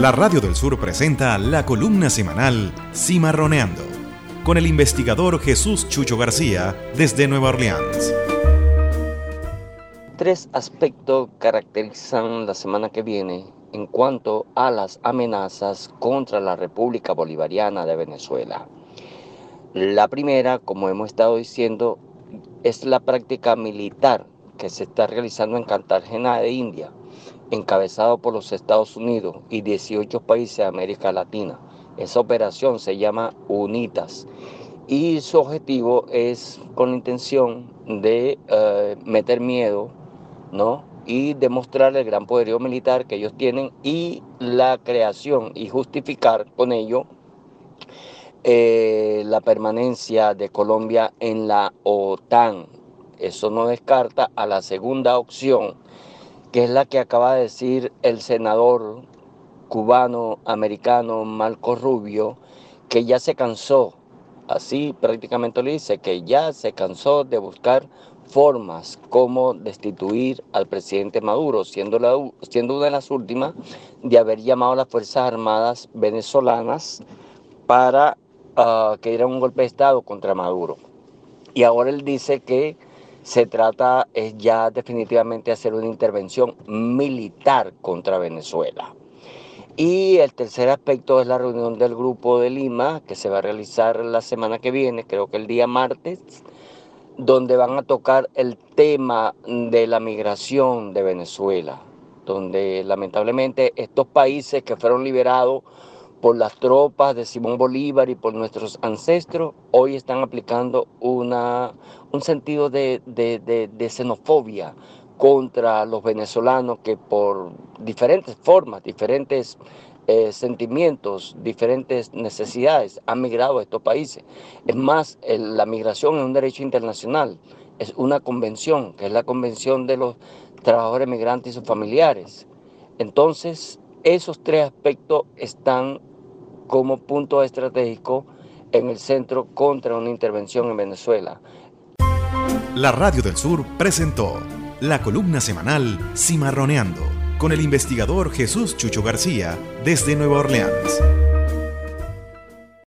La Radio del Sur presenta la columna semanal Cimarroneando con el investigador Jesús Chucho García desde Nueva Orleans. Tres aspectos caracterizan la semana que viene en cuanto a las amenazas contra la República Bolivariana de Venezuela. La primera, como hemos estado diciendo, es la práctica militar que se está realizando en Cartagena de India encabezado por los Estados Unidos y 18 países de América Latina. Esa operación se llama UNITAS y su objetivo es con la intención de eh, meter miedo, ¿no? Y demostrar el gran poderío militar que ellos tienen y la creación y justificar con ello eh, la permanencia de Colombia en la OTAN. Eso no descarta a la segunda opción, que es la que acaba de decir el senador cubano americano Marco Rubio, que ya se cansó, así prácticamente lo dice, que ya se cansó de buscar formas como destituir al presidente Maduro, siendo, siendo una de las últimas de haber llamado a las Fuerzas Armadas venezolanas para uh, que dieran un golpe de Estado contra Maduro. Y ahora él dice que se trata es ya definitivamente hacer una intervención militar contra Venezuela. Y el tercer aspecto es la reunión del Grupo de Lima, que se va a realizar la semana que viene, creo que el día martes, donde van a tocar el tema de la migración de Venezuela, donde lamentablemente estos países que fueron liberados por las tropas de Simón Bolívar y por nuestros ancestros, hoy están aplicando una, un sentido de, xenofobia contra los venezolanos que por diferentes formas, diferentes eh, sentimientos, diferentes necesidades han migrado a estos países. Es más, la migración es un derecho internacional, es una convención, que es la convención de los trabajadores migrantes y sus familiares. Entonces, esos tres aspectos están como punto estratégico en el centro contra una intervención en Venezuela. La Radio del Sur presentó la columna semanal Cimarroneando con el investigador Jesús Chucho García desde Nueva Orleans.